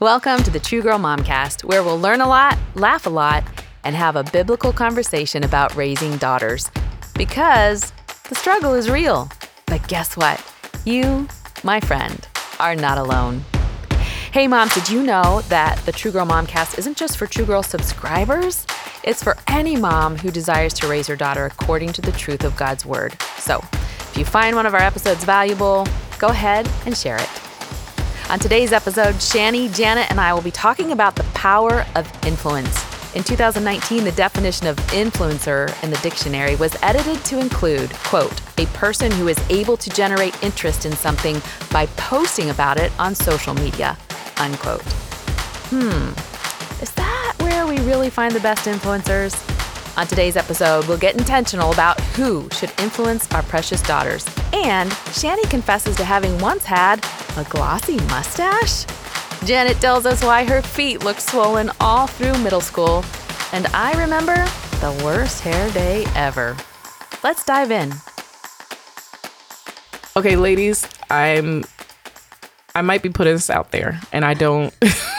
Welcome to the True Girl Momcast, where we'll learn a lot, laugh a lot, and have a biblical conversation about raising daughters. Because the struggle is real. But guess what? You, my friend, are not alone. Hey, mom, did you know that the True Girl Momcast isn't just for True Girl subscribers? It's for any mom who desires to raise her daughter according to the truth of God's Word. So, if you find one of our episodes valuable, go ahead and share it. On today's episode, Shani, Janet, and I will be talking about the power of influence. In 2019, the definition of influencer in the dictionary was edited to include, quote, a person who is able to generate interest in something by posting about it on social media, unquote. Hmm, is that where we really find the best influencers? On today's episode, we'll get intentional about who should influence our precious daughters. And Shani confesses to having once had a glossy mustache. Janet tells us why her feet looked swollen all through middle school. And I remember the worst hair day ever. Let's dive in. Okay, ladies, I'm I might be putting this out there and I don't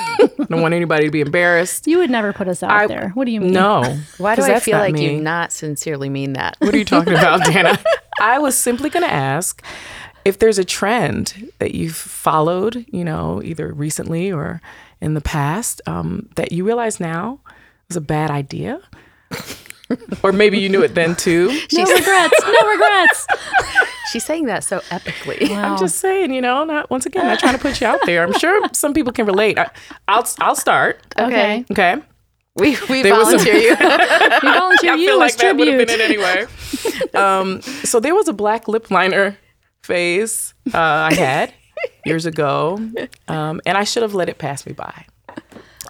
don't want anybody to be embarrassed. You would never put us out I- there. What do you mean? No. Why do 'cause I feel like me. you not sincerely mean that? What are you talking about, Dana? I was simply going to ask if there's a trend that you've followed, you know, either recently or in the past, um, that you realize now is a bad idea. or maybe you knew it then too. No regrets. No regrets. She's saying that so epically. I'm just saying, you know, not once again, not trying to put you out there. I'm sure some people can relate. I, I'll I'll start. Okay. Okay. We, we There was a- volunteer you. We volunteer I you feel like as that would have been it anyway. um, so there was a black lip liner phase uh, I had years ago, um, and I should have let it pass me by.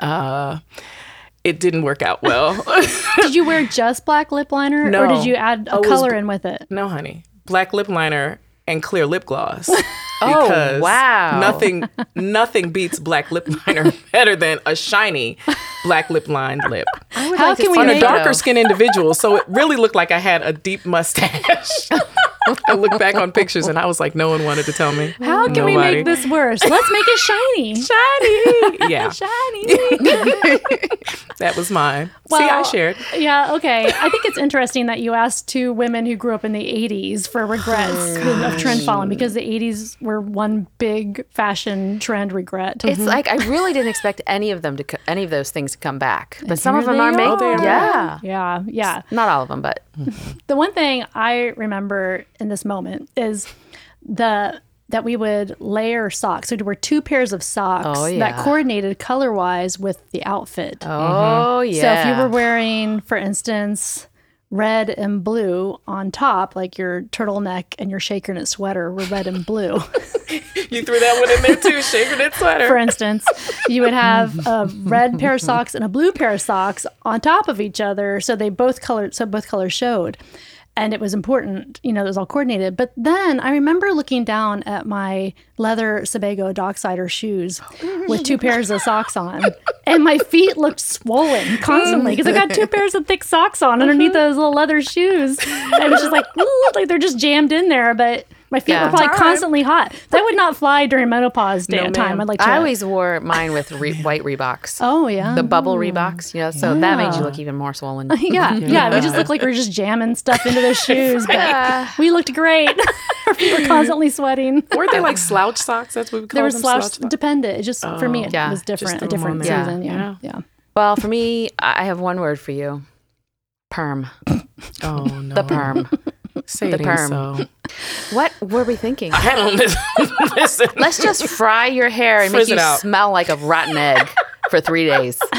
Uh, it didn't work out well. Did you wear just black lip liner, or did you add a was color in with it? no, honey, black lip liner and clear lip gloss. Oh, wow. Nothing, nothing beats black lip liner better than a shiny black lip lined lip. How can we on a darker skinned individual. So it really looked like I had a deep mustache. I look back on pictures and I was like, no one wanted to tell me. How can we make this worse? Let's make it shiny. shiny? Yeah, shiny. that was mine. See, I shared. Yeah, okay. I think it's interesting that you asked two women who grew up in the 80s for regrets oh, of trend following because the 80s were one big fashion trend regret. It's mm-hmm. like I really didn't expect any of them to co- any of those things to come back, but some of them they are making. are. Yeah, yeah, yeah. not all of them, but The one thing I remember in this moment is the that we would layer socks. So we'd wear two pairs of socks Oh, yeah. that coordinated color wise with the outfit. oh mm-hmm. yeah. So if you were wearing, for instance, red and blue on top, like your turtleneck and your shaker knit sweater were red and blue, You threw that one in there too, shaker knit sweater. for instance, you would have a red pair of socks and a blue pair of socks on top of each other, so they both colored, so both colors showed. And it was important, you know, it was all coordinated. But then I remember looking down at my leather Sebago Docksider shoes oh. with two pairs of socks on, and my feet looked swollen constantly mm. because I got two pairs of thick socks on mm-hmm. underneath those little leather shoes. And it was just like, ooh, like they're just jammed in there, but my feet Yeah. were probably constantly hot. That would not fly during menopause day No, time. I'd like to. I always wore mine with re- white Reeboks. Oh yeah. The bubble Reeboks, you know, so that made you look even more swollen. yeah, yeah. We just looked like we were just jamming stuff into those shoes, but we looked great. Our feet were constantly sweating. Weren't they like slouch socks? That's what we call They were them. slouch socks? dependent. It just for me it Yeah. was different. A threw 'em on different there. season. Yeah. Yeah. yeah. Well, for me, I have one word for you: perm. Oh no. The perm. Say the it perm. so. What were we thinking? I don't listen. listen. Let's just fry your hair and Frizz make it you out. smell like a rotten egg for three days.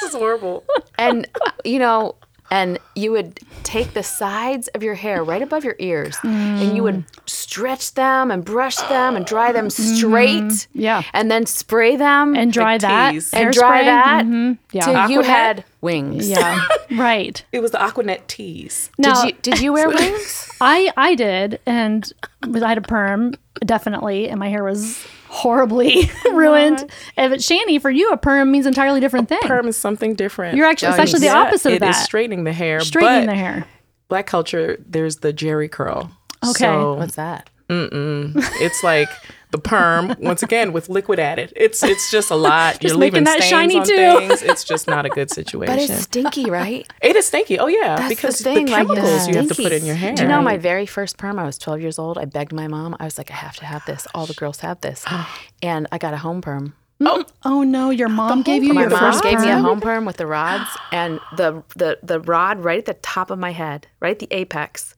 This is horrible. and you know and you would take the sides of your hair right above your ears and you would stretch them and brush them and dry them straight Yeah. and then spray them And dry Like that. teas. and dry hairspray. that Mhm. Yeah. till you had wings yeah. right. It was the Aquanet teas. Now, did you did you wear wings I I did, and I had a perm definitely, and my hair was horribly ruined. And but Shani, for you, a perm means entirely different thing. Perm is something different. You're actually Oh, it's actually the Yeah, opposite of It is that. straightening the hair. Straightening but the hair. Black culture, there's the Jheri curl. Okay. So what's that Mm-mm. it's like the perm once again with liquid added. It's it's just a lot. You're leaving that stains shiny on too. things. It's just not a good situation. But it's stinky, right? it is stinky. Oh yeah, That's because the thing. like, chemicals it's you have to stinky. put in your hair. Do you know my very first perm? I was 12 years old. I begged my mom. I was like, I have to have this. All the girls have this, and I got a home perm. Oh mm. oh no, your mom gave you My your mom first gave me a home perm with the rods, and the the the rod right at the top of my head, right at the apex,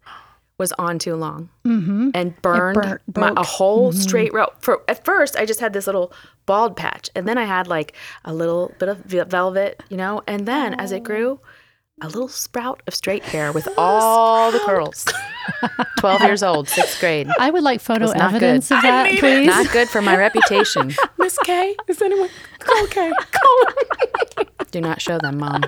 was on too long mm-hmm. and burned burnt- my, a whole mm-hmm. straight row. For at first, I just had this little bald patch, and then I had like a little bit of velvet, you know, and then as it grew. A little sprout of straight hair with all the curls. 12 years old, sixth grade. I would like photo not good. evidence of that, need it. please. Not good for my reputation. Miss K. Is anyone call K? Do not show them, mom.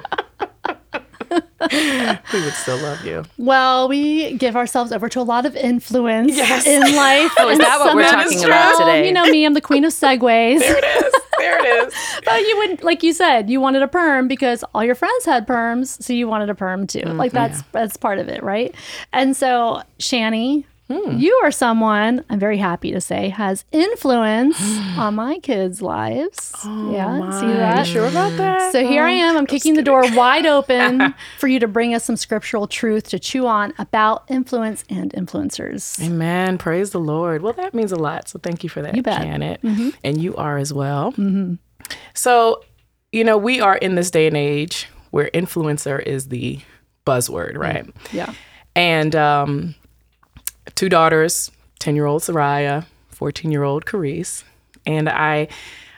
We would still love you. Well, we give ourselves over to a lot of influence Yes. in life. Oh, is that what we're talking about Well, today? You know me, I'm the queen of segues. There it is. There it is. but you would, like you said, you wanted a perm because all your friends had perms, so you wanted a perm too. Mm, like that's that's part of it, right? And so, Shani, Hmm. you are someone I'm very happy to say has influence on my kids' lives. yeah, see that? You sure about that? So here I am. I'm kicking the door wide open for you to bring us some scriptural truth to chew on about influence and influencers. Amen. Praise the Lord. Well, that means a lot. So thank you for that, You bet. Janet. And you are as well. So, you know, we are in this day and age where influencer is the buzzword, right? Yeah. And um, two daughters, 10 year old Soraya, 14 year old Carice. And I,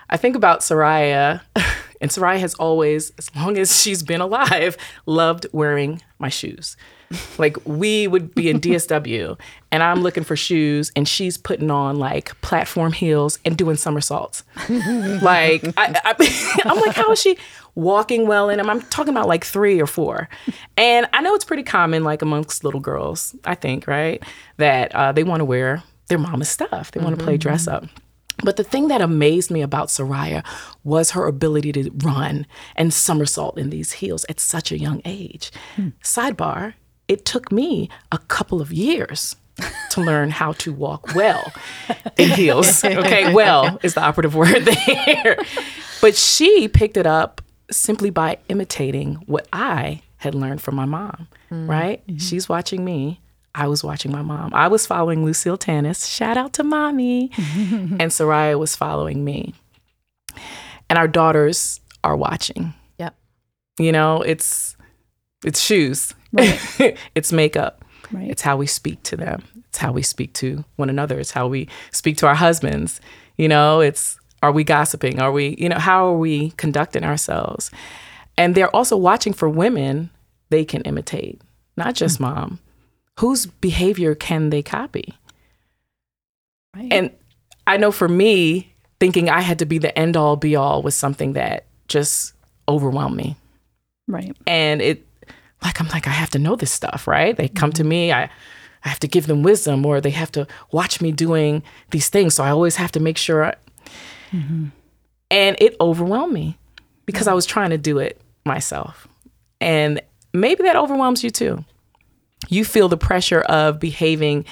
I think about Soraya, and Soraya has always, as long as she's been alive, loved wearing my shoes. Like we would be in DSW and I'm looking for shoes and she's putting on like platform heels and doing somersaults. like I, I, I'm like, how is she walking well in them? I'm talking about like three or four. And I know it's pretty common like amongst little girls, I think, right? That uh, they want to wear their mama's stuff. They want to play dress up. But the thing that amazed me about Soraya was her ability to run and somersault in these heels at such a young age. Sidebar, it took me a couple of years to learn how to walk well in heels. Okay, well is the operative word there. But she picked it up simply by imitating what I had learned from my mom, mm. right? She's watching me. I was watching my mom. I was following Lucille Tannis. Shout out to mommy. and Soraya was following me. And our daughters are watching. Yep. You know, it's it's shoes. it's makeup. Right. It's how we speak to them. It's how we speak to one another. It's how we speak to our husbands. You know, it's are we gossiping? Are we, you know, how are we conducting ourselves? And they're also watching for women they can imitate, not just mm. mom. Whose behavior can they copy? Right. And I know for me, thinking I had to be the end all be all was something that just overwhelmed me. right. And it, like, I'm like, I have to know this stuff, right? They come to mm-hmm. me, I, I have to give them wisdom, or they have to watch me doing these things. So I always have to make sure. I, mm-hmm. And it overwhelmed me because I was trying to do it myself. And maybe that overwhelms you too. You feel the pressure of behaving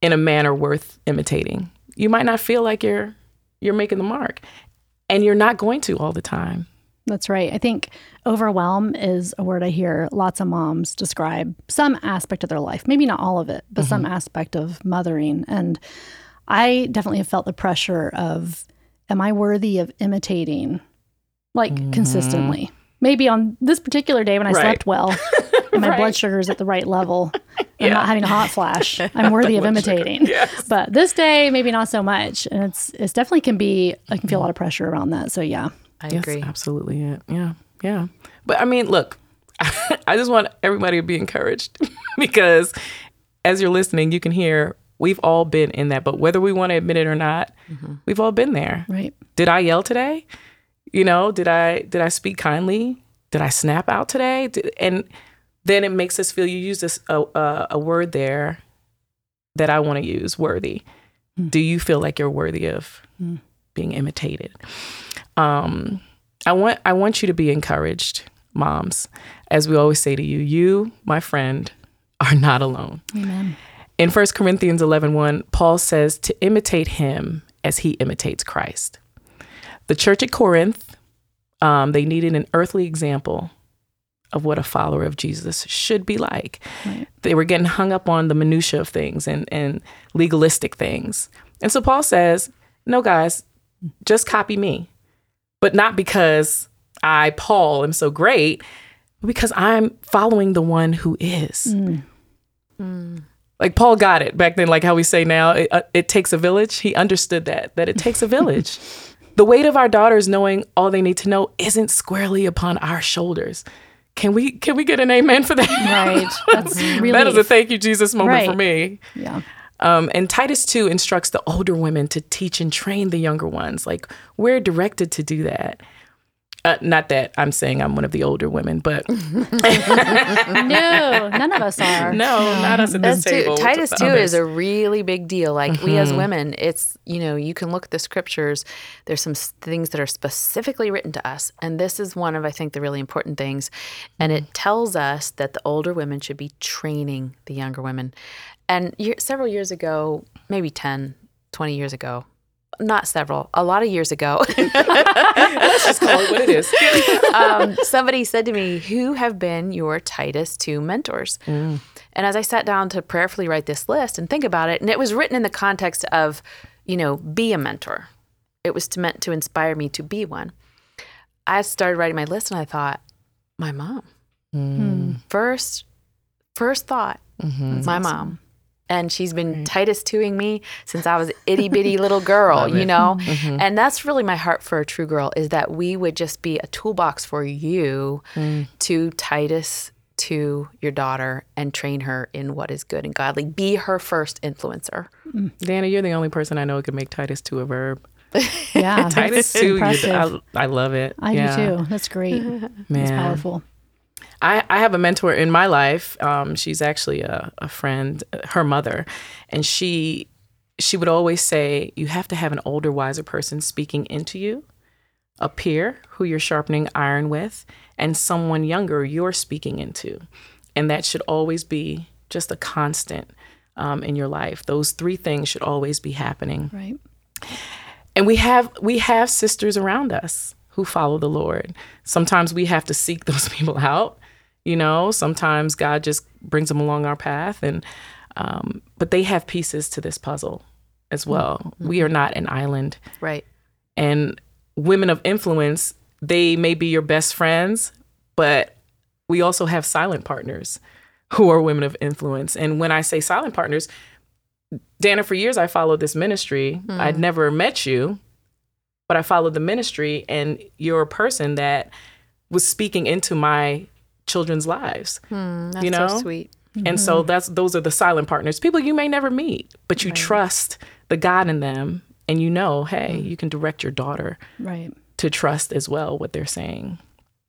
in a manner worth imitating. You might not feel like you're you're making the mark. And you're not going to all the time. That's right. I think overwhelm is a word I hear lots of moms describe some aspect of their life. Maybe not all of it, but some mm-hmm. aspect of mothering. And I definitely have felt the pressure of, am I worthy of imitating like mm-hmm. consistently? Maybe on this particular day when I Right. slept well and my Right. blood sugar is at the right level, I'm Yeah. not having a hot flash. I'm worthy of imitating. Yes. But this day, maybe not so much. And it's it's definitely can be I can feel a lot of pressure around that. So yeah. I Yes, agree. absolutely. Yeah, yeah, yeah. But I mean, look, I just want everybody to be encouraged because as you're listening, you can hear we've all been in that. But whether we want to admit it or not, mm-hmm. we've all been there. Right. Did I yell today? You know, did I did I speak kindly? Did I snap out today? Did, and then it makes us feel. You use this a, a, a word there that I want to use, worthy. Do you feel like you're worthy of being imitated? Um, I want I want you to be encouraged, moms. As we always say to you, you, my friend, are not alone. Amen. In 1 Corinthians 11, 1, Paul says to imitate him as he imitates Christ. The church at Corinth, um, they needed an earthly example of what a follower of Jesus should be like. Right. They were getting hung up on the minutia of things and, and legalistic things. And so Paul says, no, guys, just copy me. But not because I, Paul, am so great, because I'm following the one who is. Mm. Mm. Like Paul got it back then, like how we say now, it, uh, it takes a village. He understood that, that it takes a village. the weight of our daughters knowing all they need to know isn't squarely upon our shoulders. Can we can we get an amen for that? Right. That's really that is a thank you Jesus moment right. for me. Yeah. Um, and Titus 2 instructs the older women to teach and train the younger ones. Like we're directed to do that. Uh, not that I'm saying I'm one of the older women, but no, none of us are. No, no. not us at this That's table. Titus two is a really big deal. Like mm-hmm. we as mm-hmm. women, it's you know you can look at the scriptures. There's some things that are specifically written to us, and this is one of I think the really important things. And it tells us that the older women should be training the younger women. And year, several years ago, maybe 10, 20 years ago, not several, a lot of years ago. Let's just call it what it is. um, somebody said to me, Who have been your Titus 2 mentors? Mm. And as I sat down to prayerfully write this list and think about it, and it was written in the context of, you know, be a mentor. It was to, meant to inspire me to be one. I started writing my list and I thought, my mom. Mm. First, first thought, mm-hmm. my awesome. mom and she's been right. Titus twoing me since I was itty bitty little girl, you know? Mm-hmm. And that's really my heart for a true girl is that we would just be a toolbox for you mm. to Titus two your daughter and train her in what is good and godly. Be her first influencer. Mm. Dana, you're the only person I know who can make Titus two a verb. Yeah, Titus two. I, I, love it. I yeah. do too. That's great. Man. It's powerful. I, I have a mentor in my life. Um, she's actually a, a friend, her mother, and she she would always say, "You have to have an older, wiser person speaking into you, a peer who you're sharpening iron with, and someone younger you're speaking into, and that should always be just a constant um, in your life. Those three things should always be happening. Right. And we have we have sisters around us who follow the Lord. Sometimes we have to seek those people out you know, sometimes God just brings them along our path, and um, but they have pieces to this puzzle as well. Mm-hmm. We are not an island, right? And women of influence, they may be your best friends, but we also have silent partners who are women of influence. And when I say silent partners, Dana, for years I followed this ministry. Mm. I'd never met you, but I followed the ministry, and you're a person that was speaking into my children's lives. Hmm, you know, so sweet. And mm-hmm. so that's those are the silent partners, people you may never meet, but you right. trust the God in them, and you know, hey, mm. you can direct your daughter right to trust as well what they're saying.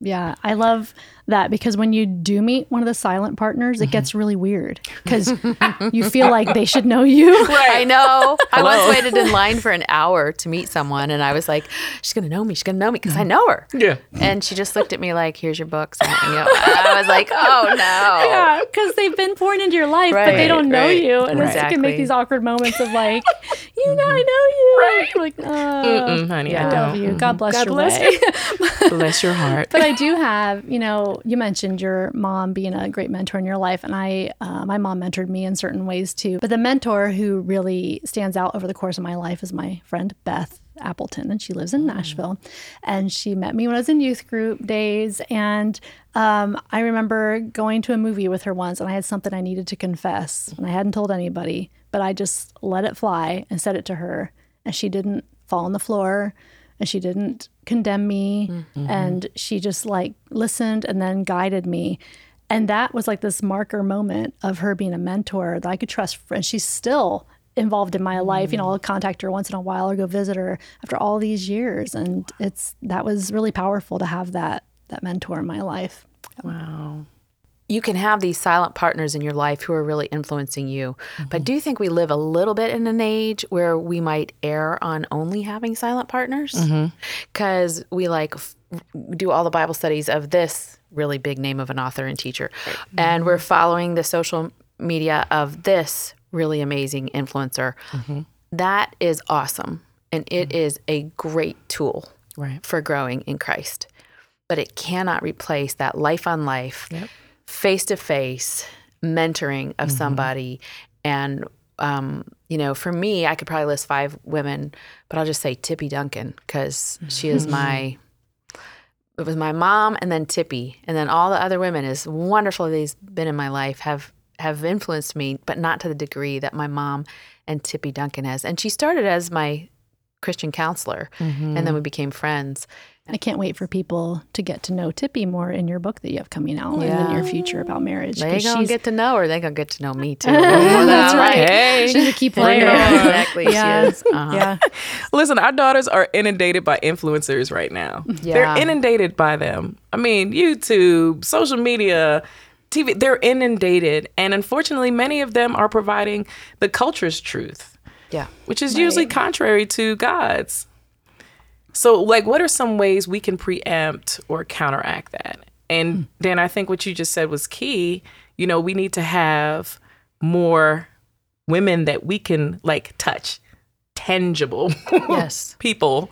Yeah, I love that because when you do meet one of the silent partners, mm-hmm. it gets really weird because you feel like they should know you. Right. I know. I once waited in line for an hour to meet someone, and I was like, "She's gonna know me. She's gonna know me because I know her." Yeah. And she just looked at me like, "Here's your books." And, you know, I was like, "Oh no." Yeah, because they've been poured into your life, right, but they don't know right. you, and right. exactly. can make these awkward moments of like, "You know, I know you." Right. Like, oh, honey, yeah, I love you. God bless God your bless way. You. bless your heart. But I do have, you know, you mentioned your mom being a great mentor in your life, and I, uh, my mom mentored me in certain ways too. But the mentor who really stands out over the course of my life is my friend Beth Appleton, and she lives in mm. Nashville. And she met me when I was in youth group days. And um, I remember going to a movie with her once, and I had something I needed to confess, and I hadn't told anybody, but I just let it fly and said it to her. And she didn't fall on the floor and she didn't condemn me. Mm-hmm. and she just like listened and then guided me. And that was like this marker moment of her being a mentor that I could trust and she's still involved in my mm. life. You know I'll contact her once in a while or go visit her after all these years. And it's that was really powerful to have that that mentor in my life. Wow you can have these silent partners in your life who are really influencing you. Mm-hmm. But do you think we live a little bit in an age where we might err on only having silent partners? Because mm-hmm. we like f- do all the Bible studies of this really big name of an author and teacher, mm-hmm. and we're following the social media of this really amazing influencer. Mm-hmm. That is awesome. and it is a great tool Right. for growing in Christ. But it cannot replace that life on life, Yep. Face to face mentoring of somebody. And, um, you know, for me, I could probably list five women, but I'll just say Tippy Duncan because she is my. It was my mom and then Tippy, and then all the other women, as wonderful as they've been in my life, have have influenced me, but not to the degree that my mom and Tippy Duncan has. And she started as my Christian counselor, and then we became friends. I can't wait for people to get to know Tippy more in your book that you have coming out in the near future about marriage. They 'cause gonna she's- get to know her. They're gonna get to know me too. That's right. Hey. She's a key Bring player. it. Exactly. Yeah. She is. Uh-huh. Yeah. Listen, our daughters are inundated by influencers right now. Yeah. They're inundated by them. I mean, YouTube, social media, TV, they're inundated. And unfortunately, many of them are providing the culture's truth, Yeah. which is usually contrary to God's. So, like, what are some ways we can preempt or counteract that? And Dan, I think what you just said was key. You know, we need to have more women that we can like touch, tangible Yes. people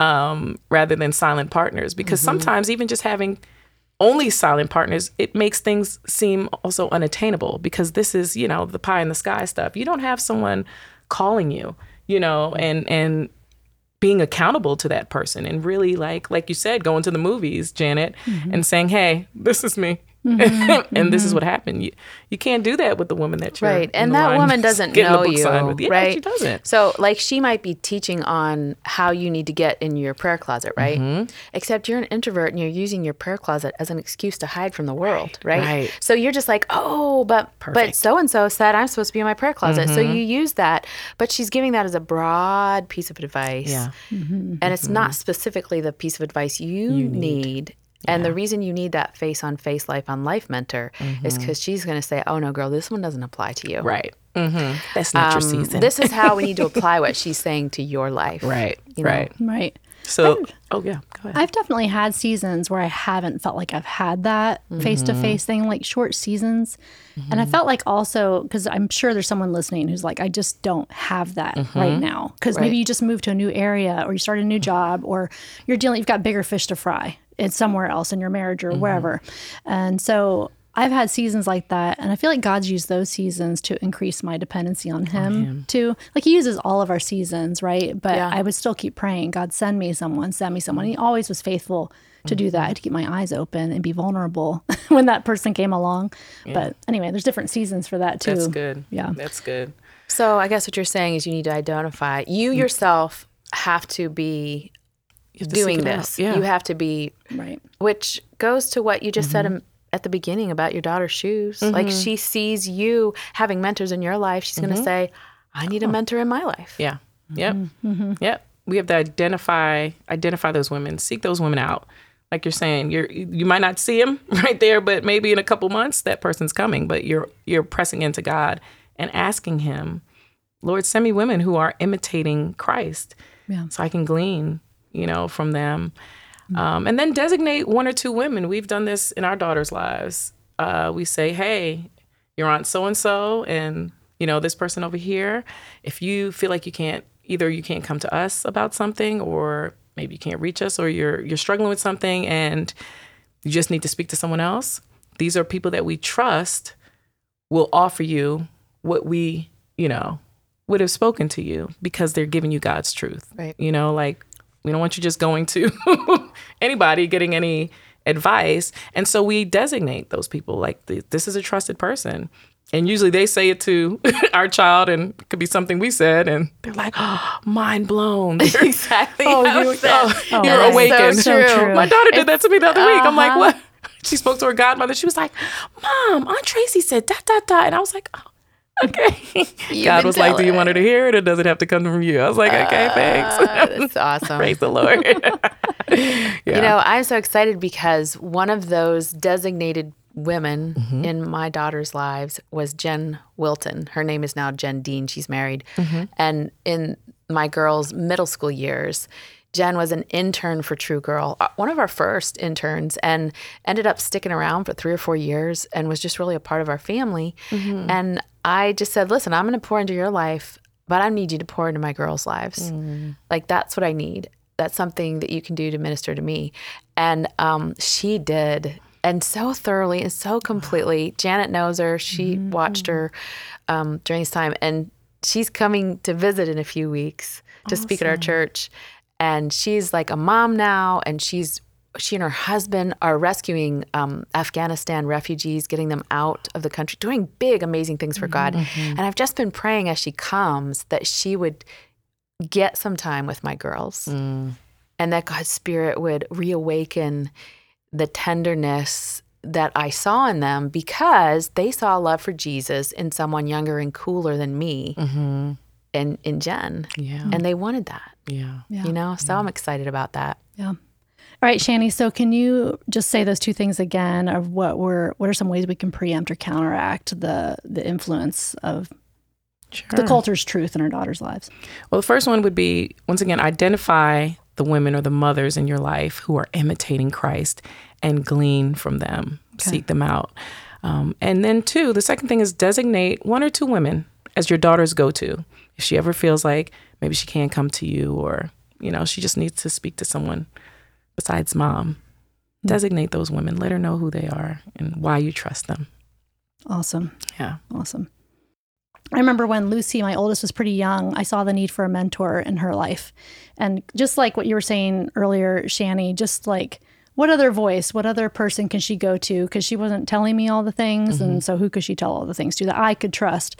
um, rather than silent partners because sometimes even just having only silent partners it makes things seem also unattainable because this is you know the pie in the sky stuff you don't have someone calling you you know mm-hmm. and and being accountable to that person and really like like you said going to the movies janet mm-hmm. and saying hey this is me and this is what happened you, you can't do that with the woman that you're Right. And that woman doesn't know you. Yeah, right. she doesn't So, like, she might be teaching on how you need to get in your prayer closet, right? Mm-hmm. Except you're an introvert and you're using your prayer closet as an excuse to hide from the world, right? right. So you're just like, oh, but but so and so said I'm supposed to be in my prayer closet. So Mm-hmm. you use that, but she's giving that as a broad piece of advice. Yeah. And it's not specifically the piece of advice you, need. And the reason you need that face on face, life on life mentor is because she's going to say, oh, no, girl, this one doesn't apply to you. right hmm that's not your Um, season This is how we need to apply what she's saying to your life. right you know. right Right. So, oh yeah, go ahead. I've definitely had seasons where I haven't felt like I've had that face to face thing, like short seasons. And I felt like also, because I'm sure there's someone listening who's like, I just don't have that right now. Because maybe you just moved to a new area or you start a new job or you're dealing, you've got bigger fish to fry. It's somewhere else in your marriage or mm-hmm. wherever. And so I've had seasons like that. And I feel like God's used those seasons to increase my dependency on Him, too. Like He uses all of our seasons, right? But Yeah. I would still keep praying, God, send me someone, send me someone. And he always was faithful to do that, mm-hmm. to keep my eyes open and be vulnerable when that person came along. But anyway, there's different seasons for that too. That's good. Yeah. that's good. So I guess what you're saying is you need to identify, you mm. yourself have to be You have to seek doing this. Yeah, You have to be, Right. which goes to what you just said mm-hmm. um, at the beginning about your daughter's shoes. Like mm-hmm. she sees you having mentors in your life. She's going to mm-hmm. say, I need a mentor in my life. yeah, yep, Mm-hmm. yep. We have to identify identify those women, seek those women out. Like you're saying, you're you might not see them right there, but maybe in a couple months that person's coming. But you're you're pressing into God and asking Him, Lord, send me women who are imitating Christ, Yeah. so I can glean, you know, from them. Um, and then designate one or two women. We've done this in our daughters' lives. Uh, we say, hey, your aunt so and so, and you know this person over here. If you feel like you can't, either you can't come to us about something, or maybe you can't reach us, or you're you're struggling with something, and you just need to speak to someone else. These are people that we trust will offer you what we, you know, would have spoken to you because they're giving you God's truth. Right. You know, like we don't want you just going to anybody getting any advice. And so we designate those people like this is a trusted person. And usually they say it to our child, and it could be something we said, and they're like, oh, mind blown. Exactly. oh, you, oh, oh, you're so awakened. So true. My daughter did that to me the other week. I'm like, Uh-huh. what? She spoke to her godmother. She was like, Mom, Aunt Tracy said da da da. And I was like, oh, okay. God was like, Do you want her to hear it or does it have to come from you? I was like, Okay, thanks. Ah, That's awesome. Praise the Lord. yeah. You know, I'm so excited because one of those designated women Mm-hmm. in my daughter's lives was Jen Wilton. Her name is now Jen Dean. She's married. Mm-hmm. And in my girls' middle school years, Jen was an intern for True Girl, uh, one of our first interns, and ended up sticking around for three or four years and was just really a part of our family. Mm-hmm. And I just said, listen, I'm going to pour into your life but I need you to pour into my girls' lives. Like that's what I need. That's something that you can do to minister to me. And um, she did. And so thoroughly and so completely. Janet knows her. She watched her um, during this time. And she's coming to visit in a few weeks to speak at our church. And she's like a mom now. And she's she and her husband are rescuing um, Afghanistan refugees, getting them out of the country, doing big, amazing things for God. Mm-hmm. And I've just been praying as she comes that she would get some time with my girls mm. and that God's Spirit would reawaken the tenderness that I saw in them because they saw love for Jesus in someone younger and cooler than me and in in Jen. Yeah. And they wanted that, Yeah. Yeah. you know? So I'm excited about that. Yeah. All right, Shani. So, can you just say those two things again? Of what were what are some ways we can preempt or counteract the the influence of Sure. the culture's truth in our daughters' lives? Well, the first one would be once again, identify the women or the mothers in your life who are imitating Christ and glean from them, seek them out. Um, and then, two, the second thing is designate one or two women as your daughter's go to. If she ever feels like maybe she can't come to you or, you know, she just needs to speak to someone besides mom, mm. designate those women. Let her know who they are and why you trust them. Awesome, Yeah. awesome. I remember when Lucy, my oldest, was pretty young, I saw the need for a mentor in her life. And just like what you were saying earlier, Shani, just like what other voice, what other person can she go to? Because she wasn't telling me all the things. And mm-hmm. so who could she tell all the things to that I could trust?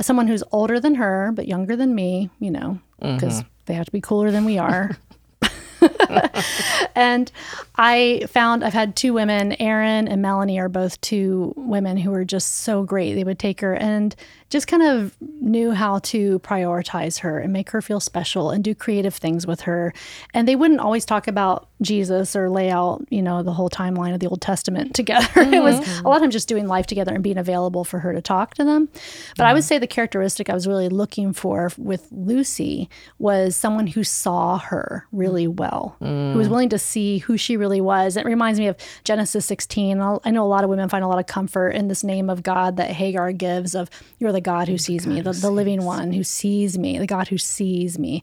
Someone who's older than her, but younger than me, you know, because mm-hmm. they have to be cooler than we are. and I found I've had two women, Erin and Melanie, are both two women who were just so great. They would take her and just kind of knew how to prioritize her and make her feel special and do creative things with her. And they wouldn't always talk about Jesus or lay out, you know, the whole timeline of the Old Testament together. it was mm-hmm. a lot of times just doing life together and being available for her to talk to them. But I would mm-hmm. say the characteristic I was really looking for with Lucy was someone who saw her really mm-hmm. well, who was willing to see who she really was. It reminds me of Genesis 16. I'll- I know a lot of women find a lot of comfort in this name of God that Hagar gives of you're the God who sees me, the, the living one who sees me, the God who sees me.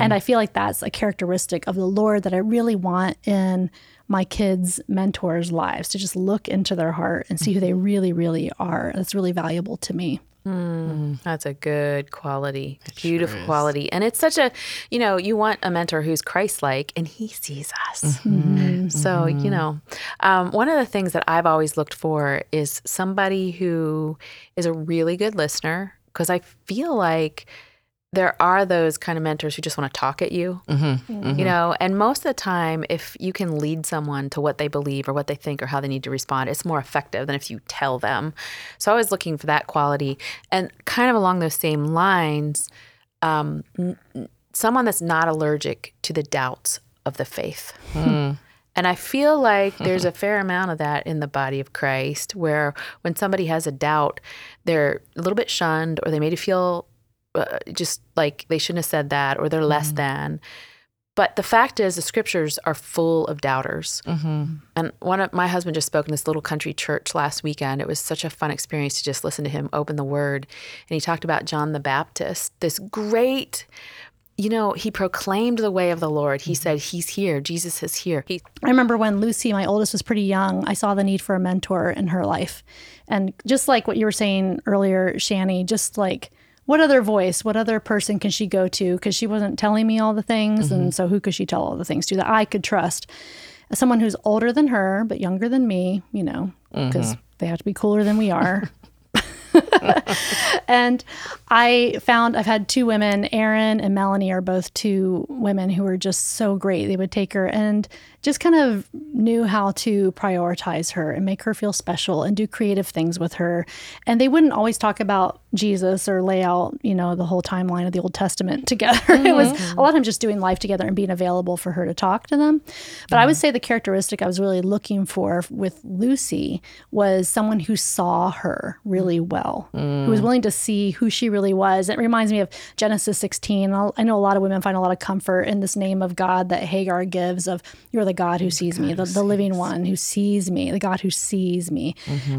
And I feel like that's a characteristic of the Lord that I really want in my kids' mentors' lives to just look into their heart and see who they really, really are. That's really valuable to me. Hmm, hmm. That's a good quality, beautiful quality. And it's such a, you know, you want a mentor who's Christ like and he sees us. Mm-hmm. Mm-hmm. Mm-hmm. So, you know, um, one of the things that I've always looked for is somebody who is a really good listener because I feel like there are those kind of mentors who just want to talk at you, mm-hmm, you mm-hmm. know, and most of the time, if you can lead someone to what they believe or what they think or how they need to respond, it's more effective than if you tell them. So I was looking for that quality. And kind of along those same lines, um, n- someone that's not allergic to the doubts of the faith. Hmm. And I feel like there's a fair amount of that in the body of Christ where when somebody has a doubt, they're a little bit shunned or they made you feel uh, just like they shouldn't have said that or they're less mm-hmm. than. But the fact is, the scriptures are full of doubters. Mm-hmm. And one of my husband just spoke in this little country church last weekend. It was such a fun experience to just listen to him open the word. And he talked about John the Baptist, this great, you know, he proclaimed the way of the Lord. He mm-hmm. said, He's here. Jesus is here. He, I remember when Lucy, my oldest, was pretty young, I saw the need for a mentor in her life. And just like what you were saying earlier, Shani, just like what other voice, what other person can she go to? Because she wasn't telling me all the things. And mm-hmm. so who could she tell all the things to that I could trust? Someone who's older than her, but younger than me, you know, because mm-hmm. they have to be cooler than we are. and I found I've had two women, Erin and Melanie, are both two women who were just so great. They would take her and just kind of knew how to prioritize her and make her feel special and do creative things with her. And they wouldn't always talk about Jesus or lay out, you know, the whole timeline of the Old Testament together. it was mm-hmm. a lot of times just doing life together and being available for her to talk to them. But I would mm-hmm. say the characteristic I was really looking for with Lucy was someone who saw her really mm-hmm. well tell, who was willing to see who she really was. It reminds me of Genesis 16. I'll- I know a lot of women find a lot of comfort in this name of God that Hagar gives of you're the God who sees me, the, the living one who sees me, the God who sees me.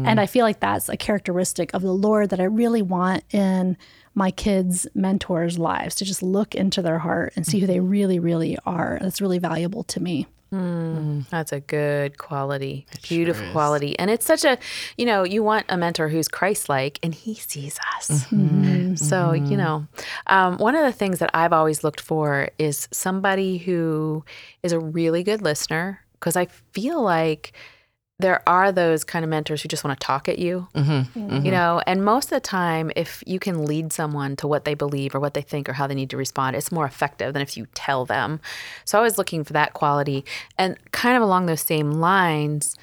And I feel like that's a characteristic of the Lord that I really want in my kids' mentors' lives to just look into their heart and see who they really, really are. That's really valuable to me. Mm. Mm. That's a good quality, beautiful quality. And it's such a, you know, you want a mentor who's Christ like and he sees us. Mm-hmm. Mm-hmm. Mm-hmm. So, you know, um, one of the things that I've always looked for is somebody who is a really good listener because I feel like there are those kind of mentors who just want to talk at you, mm-hmm, mm-hmm. you know, and most of the time, if you can lead someone to what they believe or what they think or how they need to respond, it's more effective than if you tell them. So I was looking for that quality. And kind of along those same lines,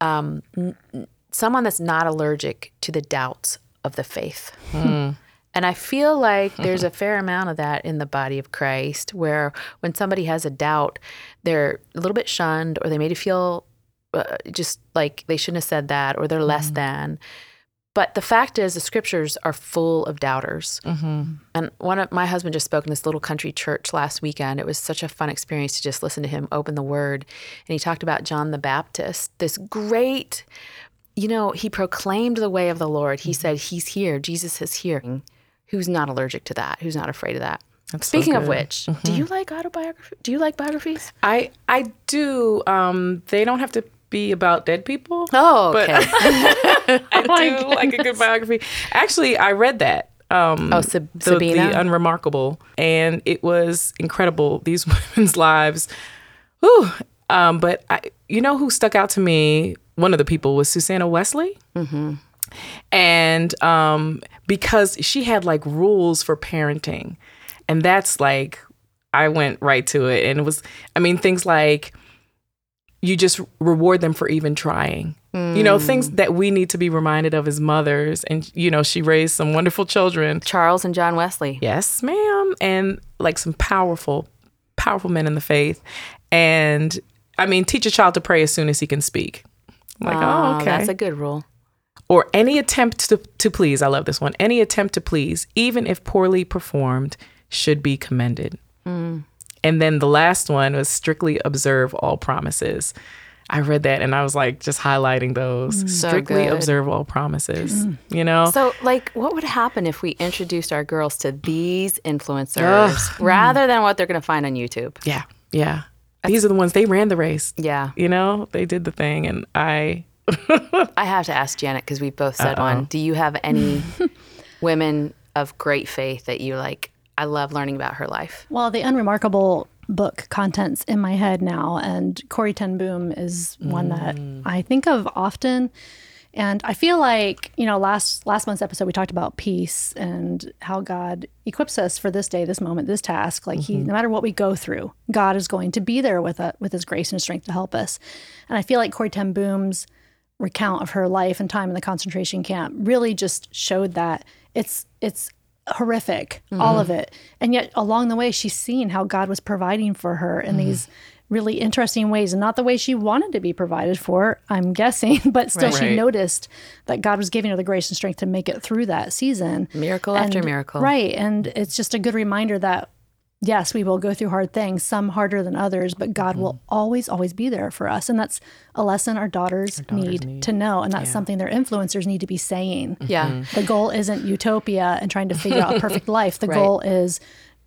um, n- n- someone that's not allergic to the doubts of the faith. Hmm. And I feel like there's a fair amount of that in the body of Christ where when somebody has a doubt, they're a little bit shunned or they made to feel uh, just like they shouldn't have said that or they're less mm. than. But the fact is, the scriptures are full of doubters. Mm-hmm. And one of my husband just spoke in this little country church last weekend. It was such a fun experience to just listen to him open the word. And he talked about John the Baptist, this great, you know, he proclaimed the way of the Lord. He mm-hmm. said, He's here, Jesus is here. Mm-hmm. Who's not allergic to that? Who's not afraid of that? That's so Speaking of good. which, do you like autobiography? Do you like biographies? I I do. Um, they don't have to be about dead people. Oh, But- okay. I do like a good biography. Actually, I read that. Um, Oh, Sab- the, Sabina? the Unremarkable, and it was incredible. These women's lives. Whew. Um, but I, you know who stuck out to me? One of the people was Susanna Wesley. And um, because she had like rules for parenting, and that's like, I went right to it. And it was, I mean, things like you just reward them for even trying. You know, things that we need to be reminded of as mothers. And, you know, she raised some wonderful children. Charles and John Wesley. Yes, ma'am. And like some powerful, powerful men in the faith. And I mean, teach a child to pray as soon as he can speak. I'm like, Oh, oh, okay That's a good rule. or any attempt to, to please. I love this one. Any attempt to please, even if poorly performed, should be commended. Mm. And then the last one was strictly observe all promises. I read that and I was like just highlighting those. Mm. Strictly observe all promises. You know? So, like, what would happen if we introduced our girls to these influencers rather than what they're going to find on YouTube? yeah. Yeah. These are the ones they ran the race. Yeah. You know, they did the thing and I I have to ask Janet because we both said one. Do you have any women of great faith that you like? I love learning about her life. Well, the unremarkable book contents in my head now, and Corrie Ten Boom is one that mm. I think of often. And I feel like you know, last last month's episode we talked about peace and how God equips us for this day, this moment, this task. Like He, mm-hmm. no matter what we go through, God is going to be there with it, with His grace and strength to help us. And I feel like Corrie Ten Boom's recount of her life and time in the concentration camp really just showed that it's it's horrific mm-hmm. all of it. And yet along the way she's seen how god was providing for her in mm-hmm. these really interesting ways. And not the way she wanted to be provided for i'm guessing but still she Right. noticed that god was giving her the grace and strength to make it through that season. Miracle after miracle. right. And it's just a good reminder that yes we will go through hard things some harder than others but god will mm-hmm. always always be there for us. And that's a lesson our daughters, need, to know. And that's something their influencers need to be saying. Yeah. Mm-hmm. the goal isn't utopia and trying to figure out a perfect life. The Right. goal is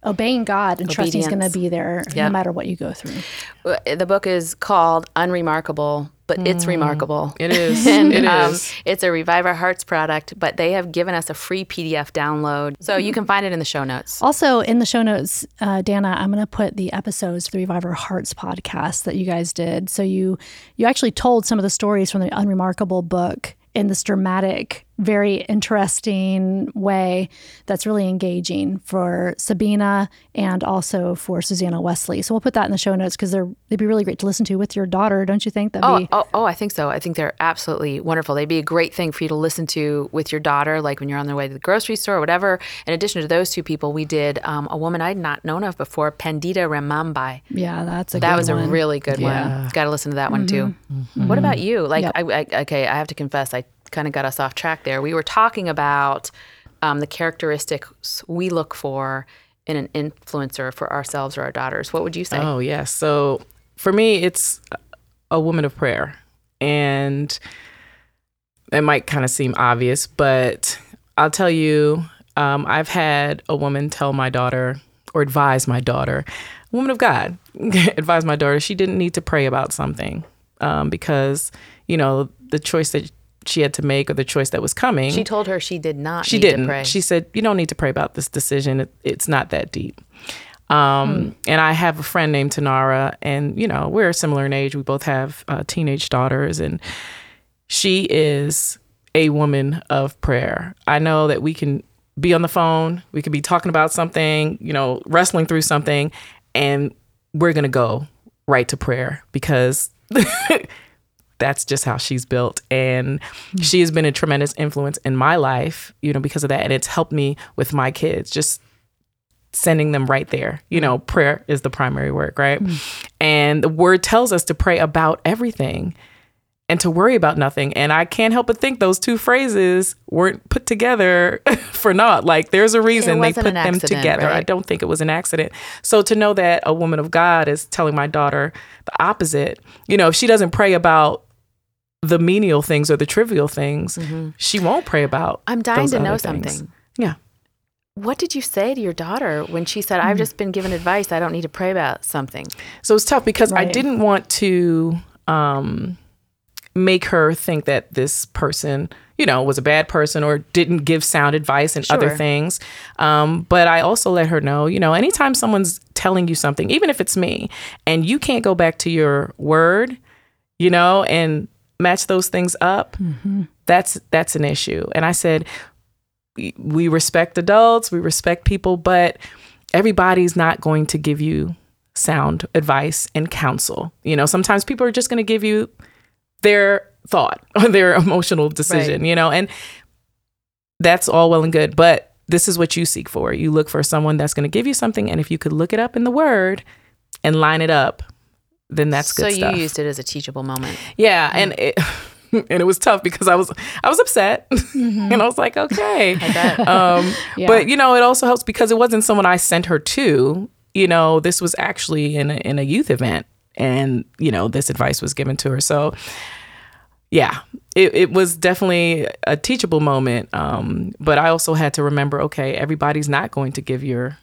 obeying God and trusting He's going to be there no matter what you go through. Uh, The book is called Unremarkable, but it's remarkable. it is. and it um, is. it's a Revive Our Hearts product, but they have given us a free PDF download. So you can find it in the show notes. Also, in the show notes, uh, Dana, I'm going to put the episodes for the Revive Our Hearts podcast that you guys did. So you you actually told some of the stories from the Unremarkable book in this dramatic, very interesting way that's really engaging for Sabina and also for Susanna Wesley. So we'll put that in the show notes because they're they'd be really great to listen to with your daughter, don't you think? That'd Oh, be oh, oh, I think so. I think they're absolutely wonderful. They'd be a great thing for you to listen to with your daughter, like when you're on the way to the grocery store or whatever. In addition to those two people, we did um, a woman I'd not known of before, Pandita Ramabai. yeah, that's a That good was one. a really good one. Got to listen to that one too. What about you? Like, Yep. I, I, okay, I have to confess, I kind of got us off track there. We were talking about um, the characteristics we look for in an influencer for ourselves or our daughters. What would you say? Oh, yes. So for me, it's a woman of prayer. And it might kind of seem obvious, but I'll tell you, um, I've had a woman tell my daughter or advise my daughter, woman of God, advise my daughter she didn't need to pray about something um, because, you know, the choice that she had to make or the choice that was coming. She told her she did not. She didn't. She said, "You don't need to pray about this decision. It, it's not that deep." Um, hmm. And I have a friend named Tanara, and you know we're similar in age. We both have uh, teenage daughters, and she is a woman of prayer. I know that we can be on the phone, we could be talking about something, you know, wrestling through something, and we're gonna go right to prayer because that's just how she's built. And mm-hmm. she has been a tremendous influence in my life, you know, because of that. And it's helped me with my kids, just sending them right there. You know, prayer is the primary work, right? Mm-hmm. And the word tells us to pray about everything and to worry about nothing. And I can't help but think those two phrases weren't put together for naught. Like there's a reason they put them together. Right? I don't think it was an accident. So to know that a woman of God is telling my daughter the opposite, you know, if she doesn't pray about the menial things or the trivial things, mm-hmm. she won't pray about. I'm dying to know things. something. Yeah. What did you say to your daughter when she said, I've mm. just been given advice, I don't need to pray about something? So it's tough because right. I didn't want to um, make her think that this person, you know, was a bad person or didn't give sound advice and sure. other things. Um, but I also let her know, you know, anytime someone's telling you something, even if it's me, and you can't go back to your word, you know, and match those things up, mm-hmm. that's that's an issue. And I said, we respect adults, we respect people, but everybody's not going to give you sound advice and counsel. You know, sometimes people are just going to give you their thought or their emotional decision, right. you know, and that's all well and good, but this is what you seek for. You look for someone that's going to give you something and if you could look it up in the word and line it up then that's good so stuff. you used it as a teachable moment. Yeah, mm-hmm. and it and it was tough because I was I was upset, mm-hmm. and I was like, okay. Um, yeah. But you know, it also helps because it wasn't someone I sent her to. You know, this was actually in a, in a youth event, and you know, this advice was given to her. So, yeah, it, it was definitely a teachable moment. Um, but I also had to remember, okay, everybody's not going to give your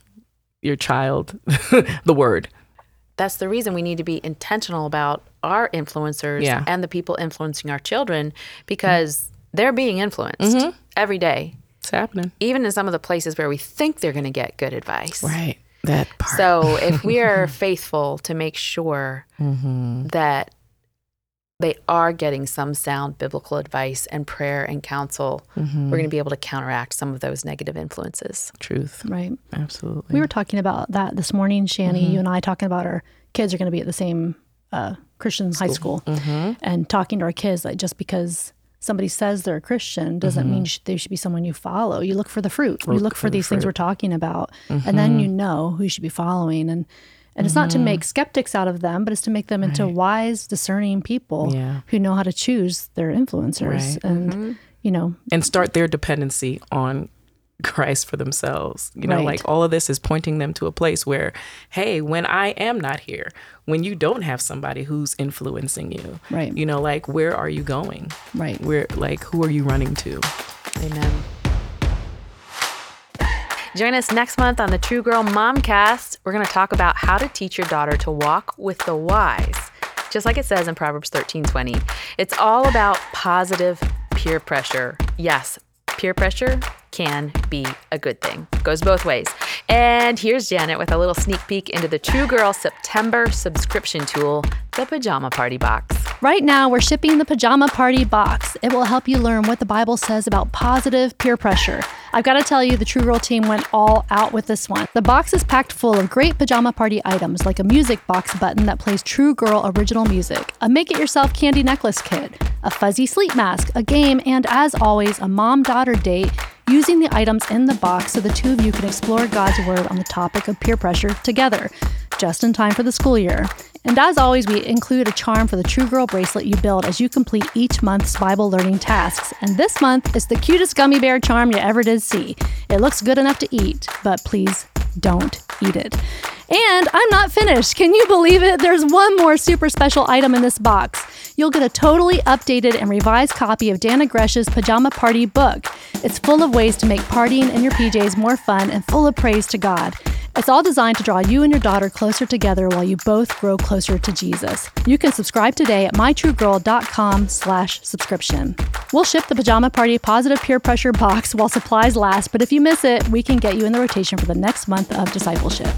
your child the word that's the reason we need to be intentional about our influencers yeah. and the people influencing our children because mm-hmm. they're being influenced mm-hmm. every day. It's happening. Even in some of the places where we think they're going to get good advice. Right. That part. So if we are faithful to make sure mm-hmm. that they are getting some sound biblical advice and prayer and counsel, mm-hmm. we're going to be able to counteract some of those negative influences. Truth. Right. Absolutely. We were talking about that this morning, Shani. Mm-hmm. You and I talking about our kids are going to be at the same uh, Christian school. high school mm-hmm. and talking to our kids that just because somebody says they're a Christian doesn't mm-hmm. mean sh- they should be someone you follow. You look for the fruit. Look you look for, for these fruit. things we're talking about, and then mm-hmm. you know who you should be following. And and it's not to make mm-hmm. skeptics out of them, but it's to make them into wise, discerning people yeah. who know how to choose their influencers right. and, mm-hmm. you know, and start their dependency on Christ for themselves. You know, right. like all of this is pointing them to a place where, hey, when I am not here, when you don't have somebody who's influencing you, right? You know, like where are you going? Right. Where, like, who are you running to? Amen. Join us next month on the True Girl Momcast. We're going to talk about how to teach your daughter to walk with the wise, just like it says in Proverbs 13:20. It's all about positive peer pressure. Yes, peer pressure can be a good thing. Goes both ways. And here's Janet with a little sneak peek into the True Girl September subscription tool, the Pajama Party Box. Right now, we're shipping the Pajama Party Box. It will help you learn what the Bible says about positive peer pressure. I've got to tell you, the True Girl team went all out with this one. The box is packed full of great pajama party items like a music box button that plays True Girl original music, a make it yourself candy necklace kit, a fuzzy sleep mask, a game, and as always, a mom daughter date using the items in the box so the two of you can explore God's Word on the topic of peer pressure together. just in time for the school year. And as always, we include a charm for the True Girl bracelet you build as you complete each month's Bible learning tasks. And this month is the cutest gummy bear charm you ever did see. It looks good enough to eat, but please don't eat it. And I'm not finished. Can you believe it? There's one more super special item in this box. You'll get a totally updated and revised copy of Dannah Gresh's Pajama Party book. It's full of ways to make partying in your PJs more fun and full of praise to God. It's all designed to draw you and your daughter closer together while you both grow closer to Jesus. You can subscribe today at mytruegirl.com slash subscription. We'll ship the Pajama Party Positive Peer Pressure box while supplies last, but if you miss it, we can get you in the rotation for the next month of discipleship.